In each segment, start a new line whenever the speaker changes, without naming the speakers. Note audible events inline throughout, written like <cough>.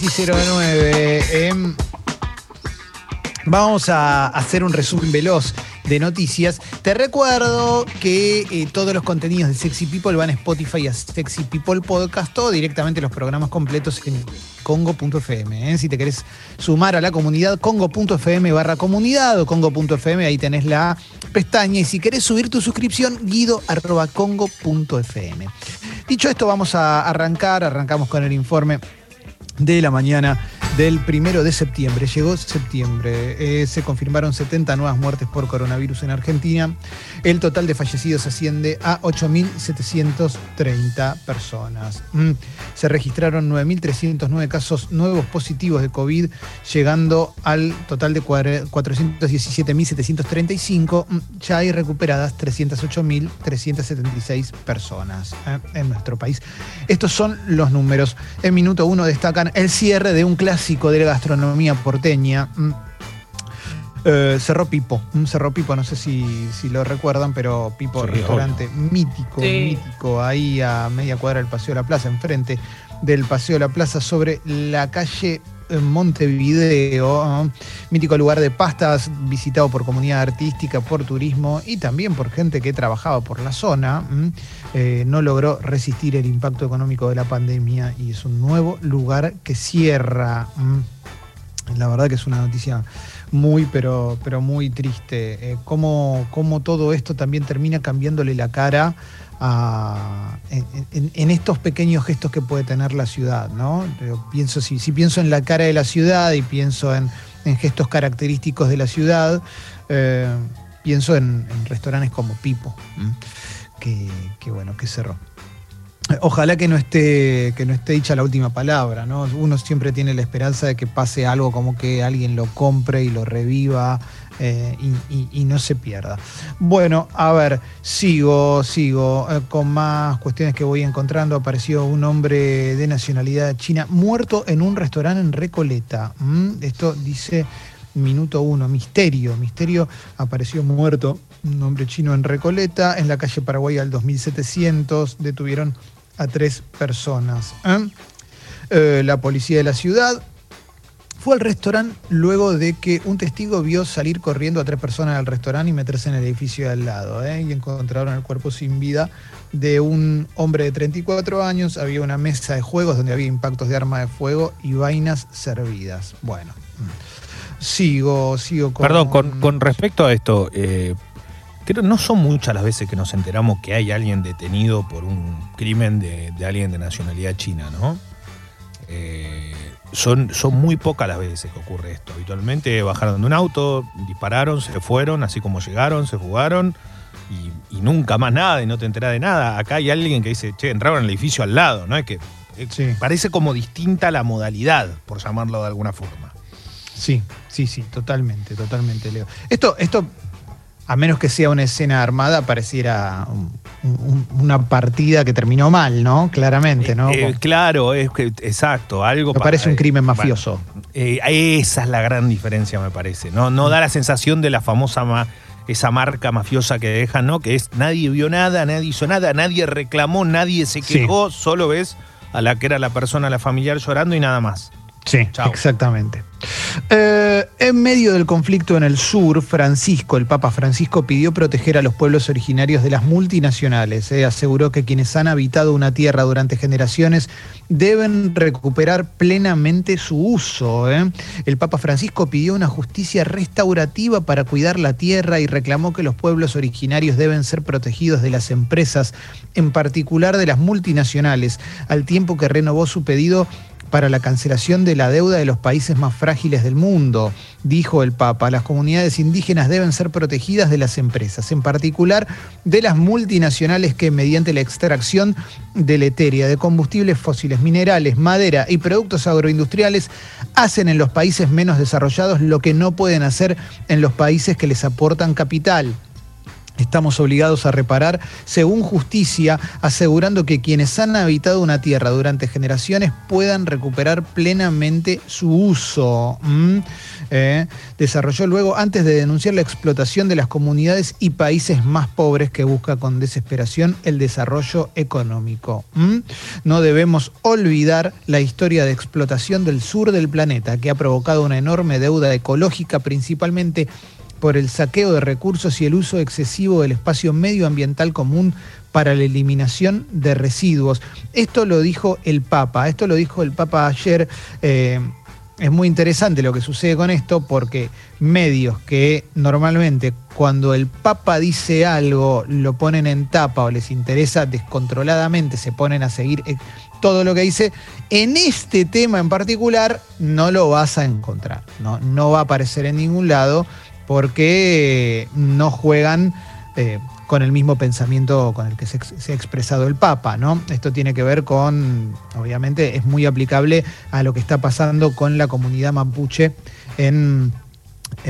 10 y 09. em, vamos a hacer un resumen veloz de noticias. Te recuerdo que eh, todos los contenidos de Sexy People van a Spotify a Sexy People Podcast o directamente los programas completos en congo.fm. ¿eh? Si te querés sumar a la comunidad, congo.fm barra comunidad o congo.fm, ahí tenés la pestaña. Y si querés subir tu suscripción, guido. Dicho esto, vamos a arrancar. Arrancamos con el informe de la mañana del primero de septiembre. Llegó septiembre. Eh, se confirmaron 70 nuevas muertes por coronavirus en Argentina. El total de fallecidos asciende a 8.730 personas. Mm. Se registraron 9.309 casos nuevos positivos de COVID, llegando al total de 417.735. Mm, Ya hay recuperadas 308.376 personas eh, en nuestro país. Estos son los números. En minuto uno destacan el cierre de un clásico de la gastronomía porteña. Mm. Eh, Cerró Pipo, un Cerró Pipo, no sé si, si lo recuerdan, pero Pipo,
Sí,
restaurante mítico,
Sí.
mítico, ahí a media cuadra del Paseo de la Plaza, enfrente del Paseo de la Plaza, sobre la calle eh, Montevideo, mítico lugar de pastas, visitado por comunidad artística, por turismo y también por gente que trabajaba por la zona. Eh, no logró resistir el impacto económico de la pandemia y es un nuevo lugar que cierra. La verdad que es una noticia muy, pero, pero muy triste. Eh, cómo, cómo todo esto también termina cambiándole la cara a- en, estos pequeños gestos que puede tener la ciudad, ¿no? Yo pienso, si, pienso en la cara de la ciudad y pienso en, en gestos característicos de la ciudad, eh, pienso en, restaurantes como Pipo, que, que, bueno, que cerró. Ojalá que no esté que no esté dicha la última palabra, ¿no? Uno siempre tiene la esperanza de que pase algo como que alguien lo compre y lo reviva eh, y, no se pierda. Bueno, a ver, sigo, sigo eh, con más cuestiones que voy encontrando. Apareció un hombre de nacionalidad china muerto en un restaurante en Recoleta. Esto dice minuto uno, misterio, misterio apareció muerto un hombre chino en Recoleta, en la calle Paraguay al 2700, detuvieron a tres personas. ¿eh? Eh, la policía de la ciudad fue al restaurante luego de que un testigo vio salir corriendo a tres personas del restaurante y meterse en el edificio de al lado. ¿eh? Y encontraron el cuerpo sin vida de un hombre de 34 años. Había una mesa de juegos donde había impactos de arma de fuego y vainas servidas. Bueno, mm. sigo, sigo con...
Perdón, con, con respecto a esto, eh, creo no son muchas las veces que nos enteramos que hay alguien detenido por un crimen de, de alguien de nacionalidad china, ¿no? Eh, son, son muy pocas las veces que ocurre esto. Habitualmente bajaron de un auto, dispararon, se fueron, así como llegaron, se jugaron y, y nunca más nada y no te enterás de nada. Acá hay alguien que dice, che, entraron al edificio al lado, ¿no? Es que eh,
Sí.
parece como distinta la modalidad, por llamarlo de alguna forma.
Sí, sí, sí, totalmente, totalmente, Leo. Esto, esto, a menos que sea una escena armada, pareciera un- un- una partida que terminó mal, ¿no? Claramente, ¿no?
Eh, claro, es que, exacto, algo
Me
pa-
parece un crimen
bueno,
mafioso.
eh, esa es la gran diferencia, me parece. No, no da la sensación de la famosa ma- esa marca mafiosa que dejan, ¿no? Que es nadie vio nada, nadie hizo nada, nadie reclamó, nadie se
Sí.
quejó, solo ves a la que era la persona, la familiar llorando y nada más.
Sí, exactamente. Eh, en medio del conflicto en el sur, Francisco, el Papa Francisco, pidió proteger a los pueblos originarios de las multinacionales. eh. Aseguró que quienes han habitado una tierra durante generaciones deben recuperar plenamente su uso. eh. El Papa Francisco pidió una justicia restaurativa para cuidar la tierra y reclamó que los pueblos originarios deben ser protegidos de las empresas, en particular de las multinacionales, al tiempo que renovó su pedido para la cancelación de la deuda de los países más frágiles del mundo, dijo el Papa. Las comunidades indígenas deben ser protegidas de las empresas, en particular de las multinacionales que mediante la extracción deleteria de combustibles fósiles, minerales, madera y productos agroindustriales hacen en los países menos desarrollados lo que no pueden hacer en los países que les aportan capital. Estamos obligados a reparar según justicia, asegurando que quienes han habitado una tierra durante generaciones puedan recuperar plenamente su uso. Eh, desarrolló luego, antes de denunciar la explotación de las comunidades y países más pobres que busca con desesperación el desarrollo económico. No debemos olvidar la historia de explotación del sur del planeta, que ha provocado una enorme deuda ecológica, principalmente por el saqueo de recursos y el uso excesivo del espacio medioambiental común para la eliminación de residuos. Esto lo dijo el Papa, esto lo dijo el Papa ayer. Eh, es muy interesante lo que sucede con esto porque medios que normalmente cuando el Papa dice algo lo ponen en tapa o les interesa descontroladamente, se ponen a seguir eh, todo lo que dice, en este tema en particular no lo vas a encontrar, no, no va a aparecer en ningún lado porque no juegan eh, con el mismo pensamiento con el que se, ha expresado el Papa, ¿no? Esto tiene que ver con, obviamente, es muy aplicable a lo que está pasando con la comunidad mapuche en,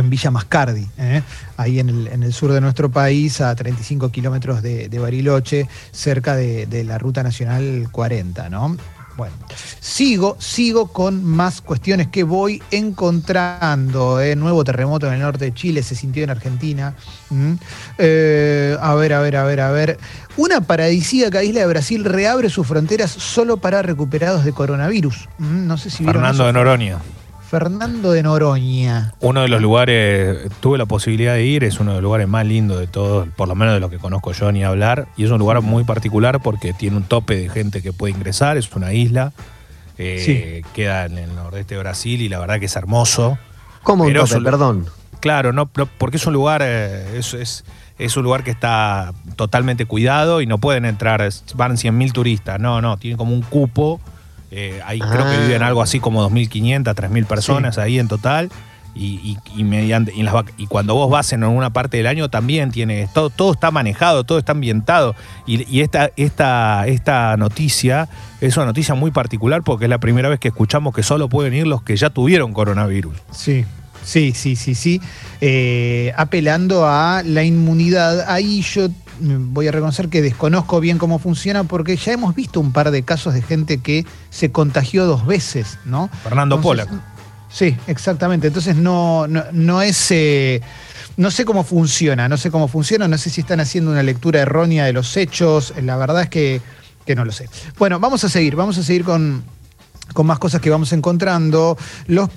Villa Mascardi, ¿eh? ahí en el, sur de nuestro país, a 35 kilómetros de, Bariloche, cerca de, de la Ruta Nacional 40, ¿no? Bueno, sigo, sigo con más cuestiones que voy encontrando. ¿eh? Nuevo terremoto en el norte de Chile, se sintió en Argentina. ¿Mm? Eh, a ver, a ver, a ver, a ver. Una paradisíaca isla de Brasil reabre sus fronteras solo para recuperados de coronavirus. ¿Mm? No sé si
Fernando de Noroña.
Fernando de Noroña.
Uno de los lugares, tuve la posibilidad de ir, es uno de los lugares más lindos de todos, por lo menos de lo que conozco yo ni hablar, y es un lugar muy particular porque tiene un tope de gente que puede ingresar, es una isla, eh, queda en el nordeste de Brasil y la verdad que es hermoso.
¿Cómo un tope, perdón?
Claro, no, porque es un lugar, eh, es, es, es, un lugar que está totalmente cuidado y no pueden entrar, van 100.000 turistas, no, no, tiene como un cupo eh, ahí creo que viven algo así como 2.500, 3.000 personas ahí en total. Y, mediante, y, cuando vos vas en alguna parte del año también tiene todo, todo está manejado, todo está ambientado. Y, esta, esta, esta noticia es una noticia muy particular porque es la primera vez que escuchamos que solo pueden ir los que ya tuvieron coronavirus.
Sí, sí, sí, sí, sí. Eh, apelando a la inmunidad. Ahí yo voy a reconocer que desconozco bien cómo funciona porque ya hemos visto un par de casos de gente que se contagió dos veces, ¿no?
Fernando Pola.
Sí, exactamente. Entonces no, no, es... Eh, no sé cómo funciona, no sé cómo funciona, no sé si están haciendo una lectura errónea de los hechos, la verdad es que, que no lo sé. Bueno, vamos a seguir, vamos a seguir con, con más cosas que vamos encontrando, los,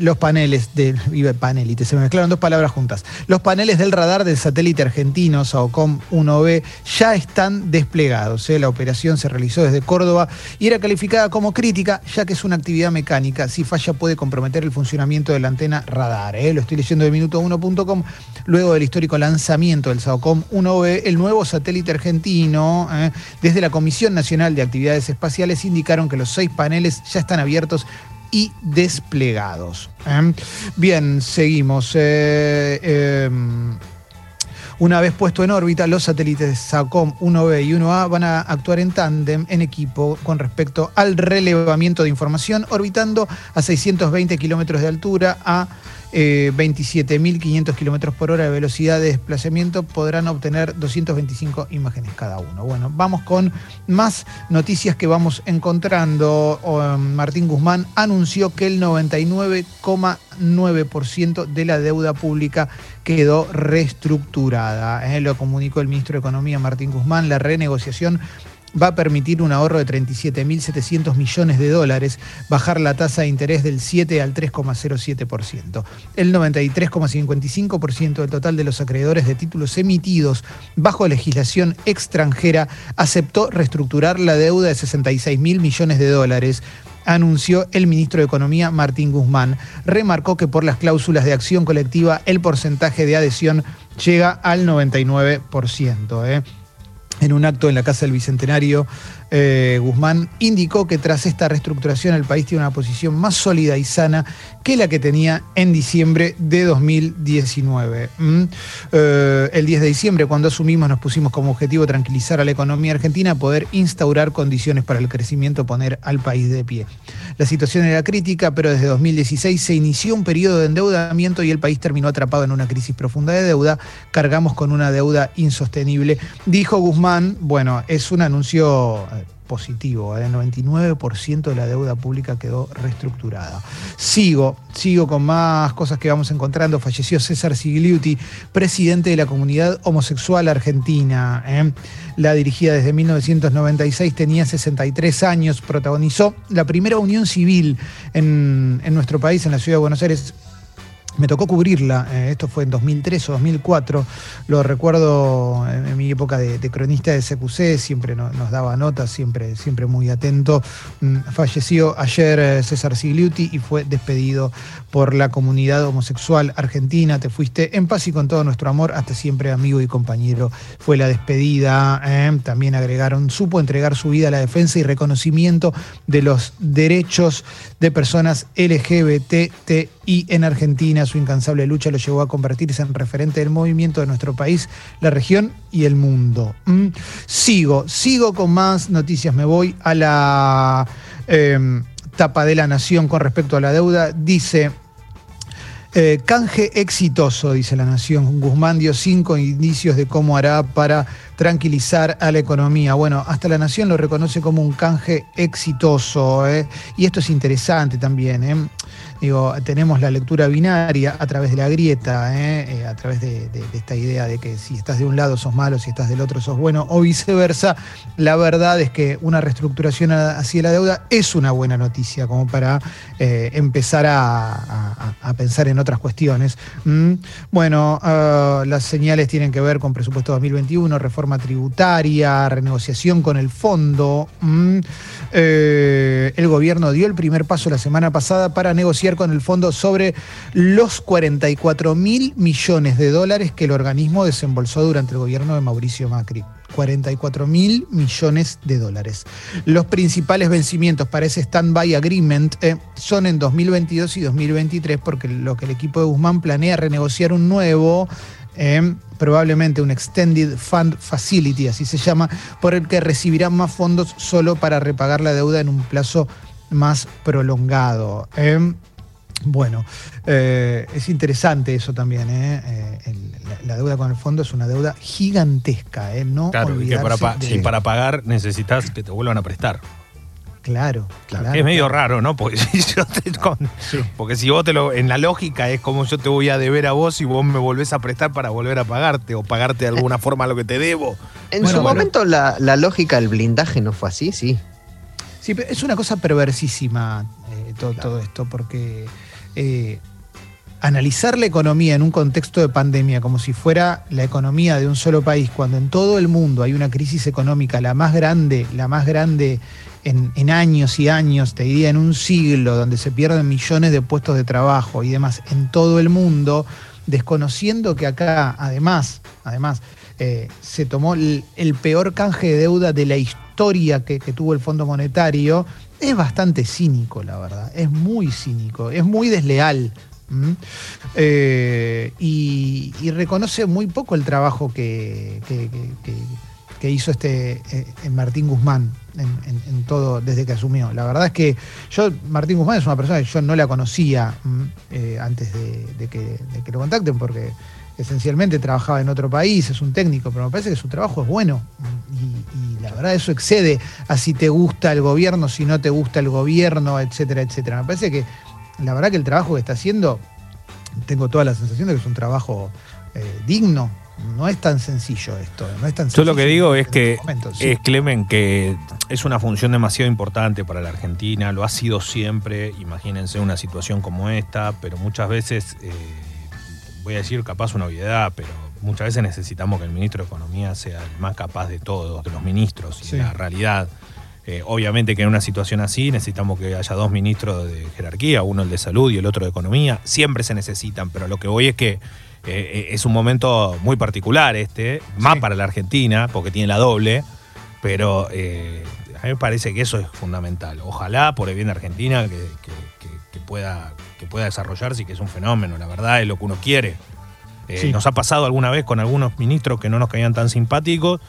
los paneles de panelite, se me mezclaron dos palabras juntas. Los paneles del radar del satélite argentino SAOCOM 1B ya están desplegados. ¿eh? La operación se realizó desde Córdoba y era calificada como crítica, ya que es una actividad mecánica. Si falla puede comprometer el funcionamiento de la antena radar. ¿eh? Lo estoy leyendo de minuto1.com. Luego del histórico lanzamiento del SAOCOM 1B, el nuevo satélite argentino, ¿eh? desde la Comisión Nacional de Actividades Espaciales indicaron que los seis paneles ya están abiertos y desplegados. ¿eh? Bien, seguimos. Eh, em, una vez puesto en órbita, los satélites SACOM 1B y 1A van a actuar en tándem, en equipo, con respecto al relevamiento de información, orbitando a 620 kilómetros de altura a 27.500 eh, kilómetros por hora de velocidad de desplazamiento, podrán obtener 225 imágenes cada uno. Bueno, vamos con más noticias que vamos encontrando. Um, Martín Guzmán anunció que el 99,9% de la deuda pública quedó reestructurada. ¿eh? lo comunicó el ministro de Economía Martín Guzmán. La renegociación va a permitir un ahorro de 37.700 millones de dólares, bajar la tasa de interés del 7 al 3,07%. El 93,55% del total de los acreedores de títulos emitidos bajo legislación extranjera aceptó reestructurar la deuda de 66 mil millones de dólares anunció el ministro de Economía Martín Guzmán. Remarcó que por las cláusulas de acción colectiva el porcentaje de adhesión llega al 99% en un acto en la Casa del Bicentenario Eh, Guzmán indicó que tras esta reestructuración el país tiene una posición más sólida y sana que la que tenía en diciembre de 2019. ¿Mm? Eh, el 10 de diciembre, cuando asumimos, nos pusimos como objetivo tranquilizar a la economía argentina, poder instaurar condiciones para el crecimiento, poner al país de pie. La situación era crítica, pero desde 2016 se inició un periodo de endeudamiento y el país terminó atrapado en una crisis profunda de deuda. Cargamos con una deuda insostenible. Dijo Guzmán, bueno, es un anuncio eh, positivo. El 99% de la deuda pública quedó reestructurada. Sigo, sigo con más cosas que vamos encontrando. Falleció César Sigliuti, presidente de la comunidad homosexual argentina. ¿eh? La dirigía desde 1996, tenía 63 años, protagonizó la primera unión civil en, en nuestro país, en la ciudad de Buenos Aires me tocó cubrirla, eh, esto fue en 2003 o 2004, lo recuerdo en, mi época de, cronista de CQC, siempre nos daba notas, siempre, siempre muy atento. Mm, falleció ayer eh, César Sigliuti y fue despedido por la comunidad homosexual argentina. Te fuiste en paz y con todo nuestro amor, hasta siempre amigo y compañero. Fue la despedida, eh, también agregaron, supo entregar su vida a la defensa y reconocimiento de los derechos de personas LGBTI en Argentina su incansable lucha lo llevó a convertirse en referente del movimiento de nuestro país, la región y el mundo. Mm. Sigo, sigo con más noticias. Me voy a la em, tapa de la nación con respecto a la deuda. Dice. Eh, canje exitoso, dice la Nación. Guzmán dio cinco indicios de cómo hará para tranquilizar a la economía. Bueno, hasta la Nación lo reconoce como un canje exitoso. ¿eh? Y esto es interesante también. ¿eh? Digo, tenemos la lectura binaria a través de la grieta, ¿eh? Eh, a través de, esta idea de que si estás de un lado sos malo, si estás del otro sos bueno, o viceversa. La verdad es que una reestructuración hacia la deuda es una buena noticia, como para eh, empezar a, pensar en otras cuestiones. ¿Mm? Bueno, ah, las señales tienen que ver con presupuesto 2021, reforma tributaria, renegociación con el fondo. ¿Mm? el gobierno dio el primer paso la semana pasada para negociar con el fondo sobre los 44 mil millones de dólares que el organismo desembolsó durante el gobierno de Mauricio Macri. 44 mil millones de dólares. Los principales vencimientos para ese stand-by agreement eh, son en 2022 y 2023, porque lo que el equipo de Guzmán planea renegociar un nuevo, eh, probablemente un Extended Fund Facility, así se llama, por el que recibirán más fondos solo para repagar la deuda en un plazo más prolongado. Eh. Bueno, eh, es interesante eso también. ¿eh? eh la, deuda con el fondo es una deuda gigantesca. ¿eh? No
claro, y que para, para pagar necesitas que te vuelvan a prestar.
Claro, claro.
Es medio raro, ¿no? Porque <laughs> si, yo porque si vos te lo. En la lógica es como yo te voy a deber a vos y vos me volvés a prestar para volver a pagarte o pagarte de alguna forma lo que te debo.
En su momento la, la, lógica del blindaje no fue así, sí.
Sí, pero es una cosa perversísima todo, todo esto, porque eh, analizar la economía en un contexto de pandemia como si fuera la economía de un solo país, cuando en todo el mundo hay una crisis económica, la más grande, la más grande en, años y años, te diría en un siglo, donde se pierden millones de puestos de trabajo y demás en todo el mundo, desconociendo que acá, además, además, eh, se tomó el, peor canje de deuda de la historia que tuvo el Fondo Monetario es bastante cínico, la verdad. Es muy cínico, es muy desleal. Eh, y, reconoce muy poco el trabajo que, hizo este eh, Martín Guzmán en, todo desde que asumió. La verdad es que yo, Martín Guzmán es una persona que yo no la conocía eh, antes de que lo contacten porque esencialmente trabajaba en otro país, es un técnico, pero me parece que su trabajo es bueno. Y, la verdad eso excede a si te gusta el gobierno, si no te gusta el gobierno, etcétera, etcétera. Me parece que la verdad que el trabajo que está haciendo, tengo toda la sensación de que es un trabajo eh, digno. No es tan sencillo esto, no es tan
Yo lo que digo es que es Clemen que es una función demasiado importante para la Argentina, lo ha sido siempre, imagínense una situación como esta, pero muchas veces eh, voy a decir capaz una obviedad, pero muchas veces necesitamos que el ministro de Economía sea el más capaz de todos, de los ministros, y la realidad. Eh, obviamente que en una situación así necesitamos que haya dos ministros de jerarquía, uno el de salud y el otro de economía. Siempre se necesitan, pero lo que voy es que eh, eh, es un momento muy particular este, más para la Argentina, porque tiene la doble, pero a mí me parece que eso es fundamental. Ojalá, por el bien de Argentina, que, que- que- que pueda, que pueda desarrollarse y que es un fenómeno, la verdad, es lo que uno quiere. Eh,
Sí.
Nos ha pasado alguna vez con algunos ministros que no nos caían tan simpáticos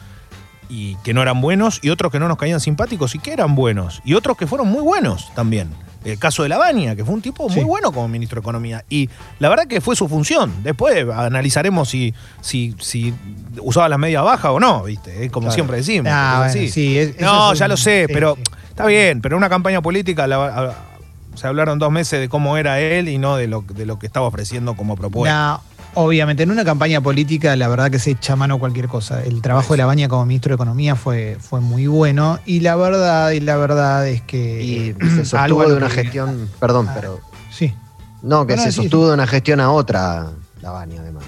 y que no eran buenos, y otros que no nos caían simpáticos y que eran buenos, y otros que fueron muy buenos también. El caso de Lavagna, que fue un tipo muy
Sí.
bueno como ministro de Economía. Y la verdad que fue su función. Después analizaremos si, si, si usaba la media baja o no, ¿viste? Es como
Claro.
siempre decimos.
Ah, bueno, sí, es-
no, ya
un-
lo sé, pero está bien. Pero en una campaña política la- se hablaron dos meses de cómo era él y no de lo, de lo que estaba ofreciendo como propuesta.
No, obviamente, en una campaña política, la verdad que se echa a mano cualquier cosa. El trabajo de la baña como ministro de Economía fue, fue muy bueno. Y la verdad, y la verdad es que.
Y se sostuvo de una
que-
gestión, perdón,
Ah.
pero
Sí.
no, que
No, no,
se
sí,
sostuvo de una gestión a otra, la Bani además.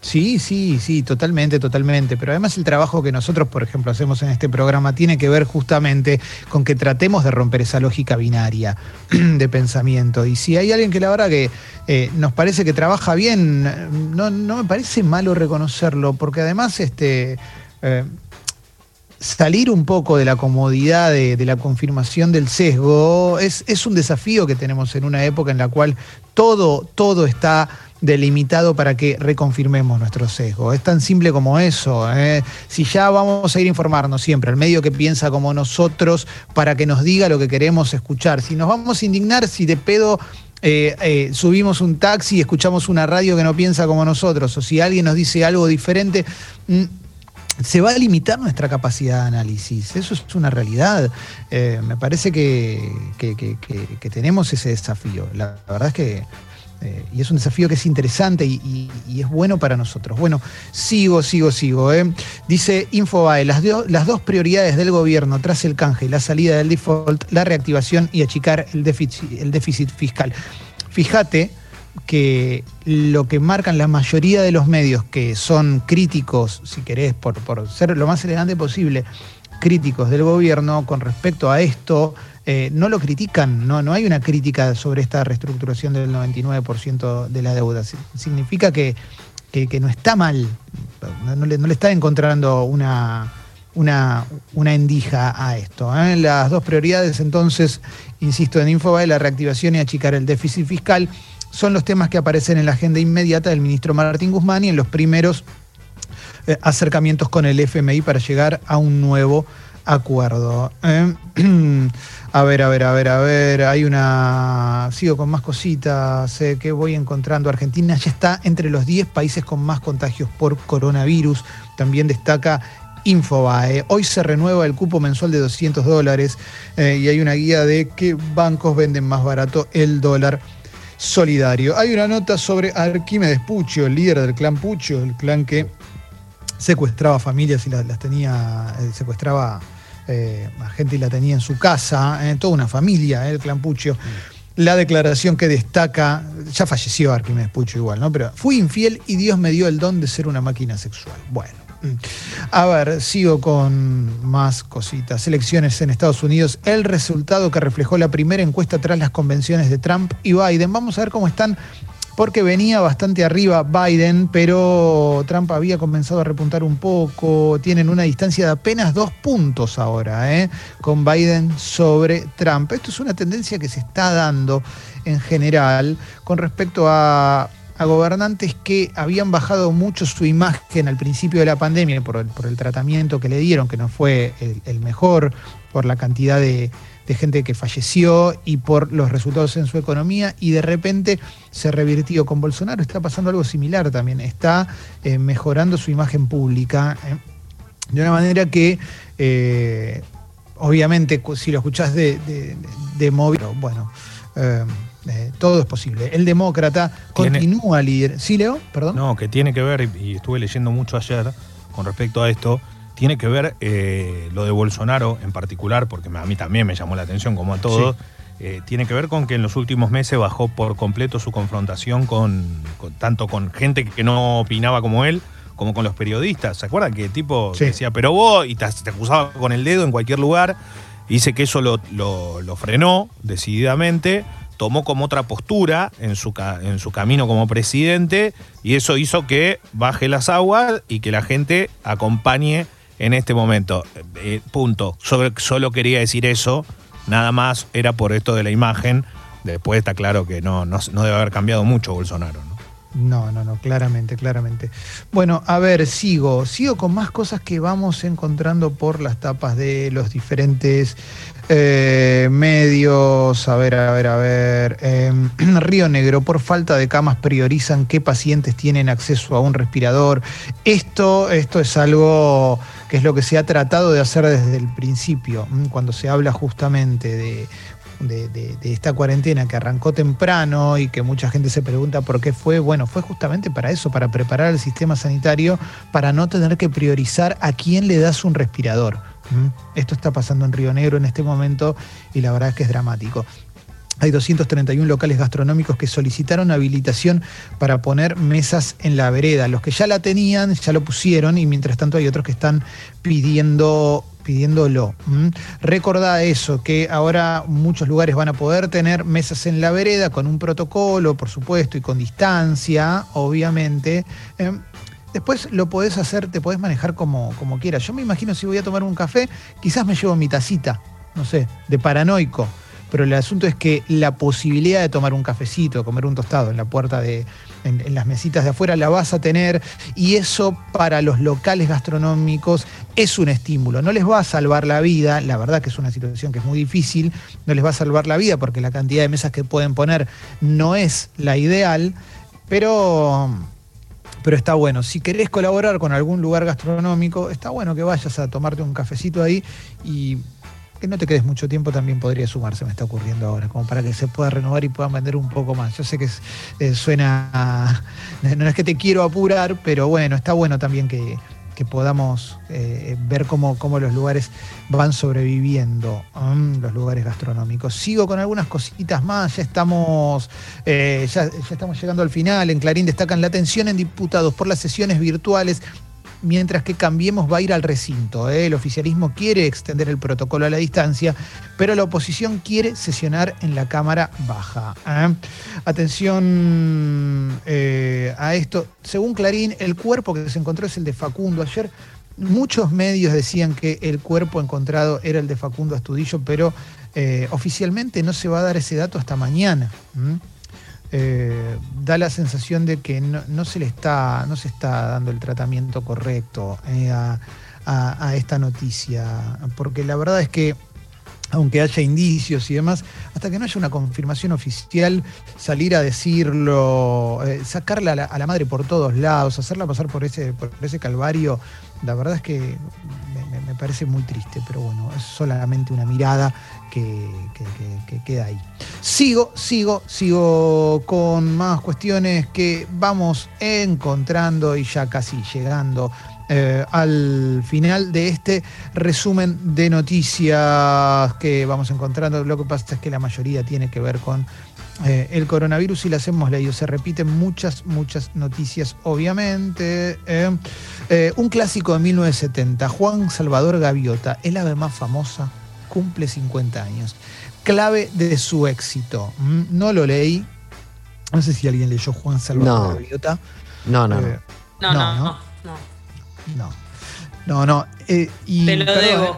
Sí, sí, sí, totalmente, totalmente. Pero además el trabajo que nosotros, por ejemplo, hacemos en este programa tiene que ver justamente con que tratemos de romper esa lógica binaria <clears throat> de pensamiento. Y si hay alguien que la verdad que eh, nos parece que trabaja bien, no, no me parece malo reconocerlo, porque además este, eh, salir un poco de la comodidad de, de la confirmación del sesgo es, es un desafío que tenemos en una época en la cual todo, todo está delimitado para que reconfirmemos nuestro sesgo. Es tan simple como eso. ¿eh? Si ya vamos a ir a informarnos siempre al medio que piensa como nosotros para que nos diga lo que queremos escuchar, si nos vamos a indignar si de pedo eh, eh, subimos un taxi y escuchamos una radio que no piensa como nosotros, o si alguien nos dice algo diferente, mm, se va a limitar nuestra capacidad de análisis. Eso es una realidad. Me parece que, tenemos ese desafío. La verdad es que. Eh, y es un desafío que es interesante y, es bueno para nosotros. Bueno, sigo, sigo, sigo. ¿eh? Dice Infobae, las, las dos prioridades del gobierno tras el canje la salida del default, la reactivación y achicar el déficit, el déficit fiscal. Fíjate que lo que marcan la mayoría de los medios que son críticos, si querés, por, por ser lo más elegante posible, críticos del gobierno con respecto a esto, eh, no lo critican, no, no hay una crítica sobre esta reestructuración del 99% de la deuda. Si- Significa que, que- no está mal, no, no le, no le está encontrando una, una, una endija a esto. ¿eh? Las dos prioridades, entonces, insisto, en Infobae, la reactivación y achicar el déficit fiscal son los temas que aparecen en la agenda inmediata del ministro Martín Guzmán y en los primeros eh, acercamientos con el FMI para llegar a un nuevo acuerdo. ¿eh? <clears throat> A ver, a ver, a ver, a ver, hay una... Sigo con más cositas eh, que voy encontrando. Argentina ya está entre los 10 países con más contagios por coronavirus. También destaca Infobae. Hoy se renueva el cupo mensual de 200 dólares eh, y hay una guía de qué bancos venden más barato el dólar solidario. Hay una nota sobre Arquímedes Puccio, el líder del clan Puccio, el clan que secuestraba familias y las, las tenía, eh, secuestraba eh, a gente y la tenía en su casa, eh, toda una familia, el clan Puccio. La declaración que destaca, ya falleció Arquímedes Puccio igual, ¿no? Pero fui infiel y Dios me dio el don de ser una máquina sexual. Bueno. mm. A ver, sigo con más cositas. Elecciones en Estados Unidos. El resultado que reflejó la primera encuesta tras las convenciones de Trump y Biden. Vamos a ver cómo están porque venía bastante arriba Biden, pero Trump había comenzado a repuntar un poco. Tienen una distancia de apenas dos puntos ahora, ¿eh? con Biden sobre Trump. Esto es una tendencia que se está dando en general con respecto a, gobernantes que habían bajado mucho su imagen al principio de la pandemia por el, por el tratamiento que le dieron, que no fue el mejor, por la cantidad de, de gente que falleció y por los resultados en su economía y de repente se revirtió. Con Bolsonaro está pasando algo similar también, está eh, mejorando su imagen pública eh, de una manera que eh, obviamente si lo escuchás de, de, de móvil, bueno, eh, todo es posible. El demócrata
Tiene-
continúa líder. ¿Sí, Leo? Perdón.
No, que tiene que ver, y estuve leyendo mucho ayer con respecto a esto, tiene que ver eh, lo de Bolsonaro en particular, porque a mí también me llamó la atención, como a todos, eh, tiene que ver con que en los últimos meses bajó por completo su confrontación con, con- tanto con gente que no opinaba como él, como con los periodistas. ¿Se acuerdan que el tipo
Sí.
decía, pero vos, y te, te acusaba con el dedo en cualquier lugar? Dice que eso lo, lo- lo frenó decididamente, tomó como otra postura en su, ca- en su camino como presidente, y eso hizo que baje las aguas y que la gente acompañe en este momento. Eh, punto. solo quería decir eso, nada más era por esto de la imagen. Después está claro que no, no, debe haber cambiado mucho Bolsonaro. ¿no?
No, no, no, claramente, claramente. Bueno, a ver, sigo, sigo con más cosas que vamos encontrando por las tapas de los diferentes eh, medios. A ver, a ver, a ver. Em, <clears throat> Río Negro, por falta de camas, priorizan qué pacientes tienen acceso a un respirador. Esto, esto es algo que es lo que se ha tratado de hacer desde el principio, cuando se habla justamente de de, esta cuarentena que arrancó temprano y que mucha gente se pregunta por qué fue, bueno, fue justamente para eso, para preparar el sistema sanitario, para no tener que priorizar a quién le das un respirador. Esto está pasando en Río Negro en este momento y la verdad es que es dramático. Hay 231 locales gastronómicos que solicitaron habilitación para poner mesas en la vereda. Los que ya la tenían, ya lo pusieron y mientras tanto hay otros que están pidiendo pidiéndolo. Recordá eso, que ahora muchos lugares van a poder tener mesas en la vereda con un protocolo, por supuesto, y con distancia, obviamente. Em, después lo podés hacer, te podés manejar como, como quieras. Yo me imagino si voy a tomar un café, quizás me llevo mi tacita, no sé, de paranoico pero el asunto es que la posibilidad de tomar un cafecito, comer un tostado en la puerta de, en, las mesitas de afuera, la vas a tener y eso para los locales gastronómicos es un estímulo. No les va a salvar la vida, la verdad que es una situación que es muy difícil, no les va a salvar la vida porque la cantidad de mesas que pueden poner no es la ideal, pero pero está bueno. Si querés colaborar con algún lugar gastronómico, está bueno que vayas a tomarte un cafecito ahí y que no te quedes mucho tiempo también podría sumarse, me está ocurriendo ahora, como para que se pueda renovar y puedan vender un poco más. Yo sé que eh, suena, <laughs> no es que te quiero apurar, pero bueno, está bueno también que, podamos eh, ver cómo, cómo, los lugares van sobreviviendo, los lugares gastronómicos. Sigo con algunas cositas más, ya estamos, eh, ya, ya estamos llegando al final. En Clarín destacan la atención en diputados por las sesiones virtuales mientras que Cambiemos va a ir al recinto. ¿eh? El oficialismo quiere extender el protocolo a la distancia, pero la oposición quiere sesionar en la Cámara Baja. ¿eh? Atención eh, a esto. Según Clarín, el cuerpo que se encontró es el de Facundo. Ayer muchos medios decían que el cuerpo encontrado era el de Facundo Astudillo, pero oficialmente no se va a dar ese dato hasta mañana. Eh, da la sensación de que no, se le está, no se está dando el tratamiento correcto eh, a, esta noticia, porque la verdad es que aunque haya indicios y demás, hasta que no haya una confirmación oficial, salir a decirlo, eh, sacarla a la, madre por todos lados, hacerla pasar por ese, por ese calvario, la verdad es que me, parece muy triste, pero bueno, es solamente una mirada que, queda ahí. Sigo, sigo, sigo con más cuestiones que vamos encontrando y ya casi llegando eh, al final de este resumen de noticias que vamos encontrando. Lo que pasa es que la mayoría tiene que ver con eh, el coronavirus y las hemos leído. Se repiten muchas, muchas noticias, obviamente. Eh, un clásico de 1970, Juan Salvador Gaviota, el ave más famosa, cumple 50 años. Clave de su éxito. Mm, no lo leí. No sé si alguien leyó Juan Salvador Gaviota.
No, no,
no. no, no.
No, no, no.
Eh, Te lo debo.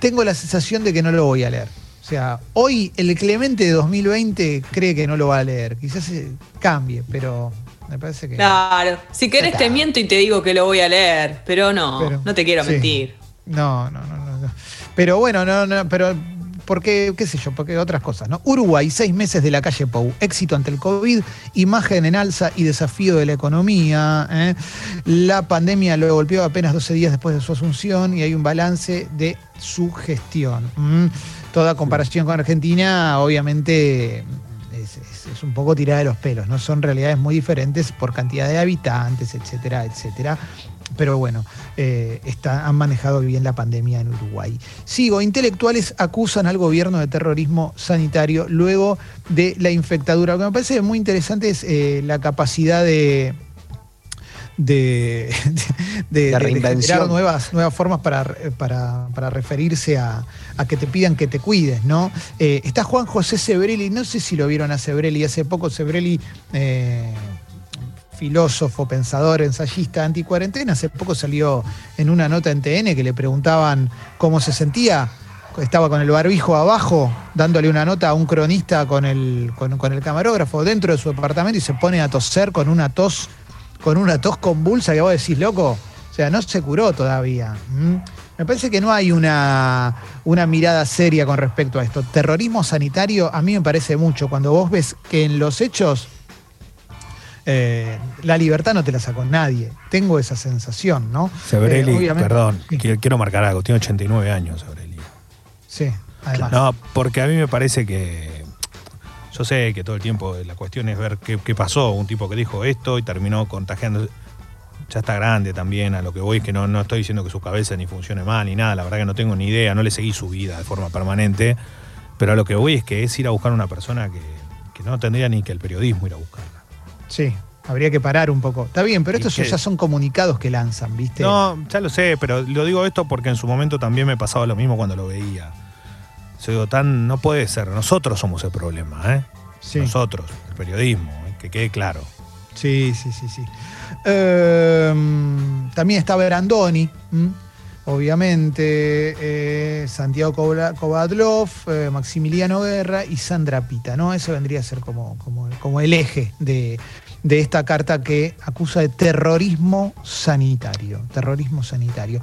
Tengo la sensación de que no lo voy a leer. O sea, hoy el Clemente de 2020 cree que no lo va a leer. Quizás cambie, pero me parece que.
Claro, si querés te miento y te digo que lo voy a leer, pero no, no te quiero mentir.
No, no, no, no, Pero bueno, no, no, pero porque, qué sé yo, porque otras cosas, ¿no? Uruguay, seis meses de la calle Pou, éxito ante el COVID, imagen en alza y desafío de la economía. ¿eh? La pandemia lo golpeó apenas 12 días después de su asunción y hay un balance de su gestión. Toda comparación con Argentina, obviamente, es, es, un poco tirada de los pelos, ¿no? Son realidades muy diferentes por cantidad de habitantes, etcétera, etcétera pero bueno, eh, han manejado bien la pandemia en Uruguay. Sigo, intelectuales acusan al gobierno de terrorismo sanitario luego de la infectadura. Lo que me parece muy interesante es eh, la capacidad de, de, generar nuevas, nuevas formas para, para, referirse a, que te pidan que te cuides, ¿no? Eh, está Juan José Sebrelli, no sé si lo vieron a Sebrelli, hace poco Sebrelli filósofo, pensador, ensayista, anticuarentena. Hace poco salió en una nota en TN que le preguntaban cómo se sentía. Estaba con el barbijo abajo, dándole una nota a un cronista con el, con, el camarógrafo dentro de su departamento y se pone a toser con una tos, con una tos convulsa que vos decís, loco, o sea, no se curó todavía. Me parece que no hay una, una mirada seria con respecto a esto. Terrorismo sanitario a mí me parece mucho. Cuando vos ves que en los hechos eh, la libertad no te la sacó nadie. Tengo esa sensación, ¿no?
Sebrelli, eh, perdón, quiero, marcar algo, tiene 89 años Sebrelli.
Sí, además.
No, porque a mí me parece que. Yo sé que todo el tiempo la cuestión es ver qué, pasó. Un tipo que dijo esto y terminó contagiando. Ya está grande también, a lo que voy es que no, no estoy diciendo que su cabeza ni funcione mal ni nada, la verdad que no tengo ni idea, no le seguí su vida de forma permanente, pero a lo que voy es que es ir a buscar a una persona que, que no tendría ni que el periodismo ir a buscarla.
Sí, habría que parar un poco. Está bien, pero estos ya son comunicados que lanzan, ¿viste?
No, ya lo sé, pero lo digo esto porque en su momento también me pasaba lo mismo cuando lo veía. Yo digo, tan, no puede ser, nosotros somos el problema, ¿eh? Nosotros, el periodismo, ¿eh? que quede claro.
Sí, sí, sí, sí. Em, también está Berandoni obviamente eh, Santiago Kovadlov, eh, Maximiliano Guerra y Sandra Pita, ¿no? Eso vendría a ser como, como, como el eje de, de, esta carta que acusa de terrorismo sanitario. Terrorismo sanitario.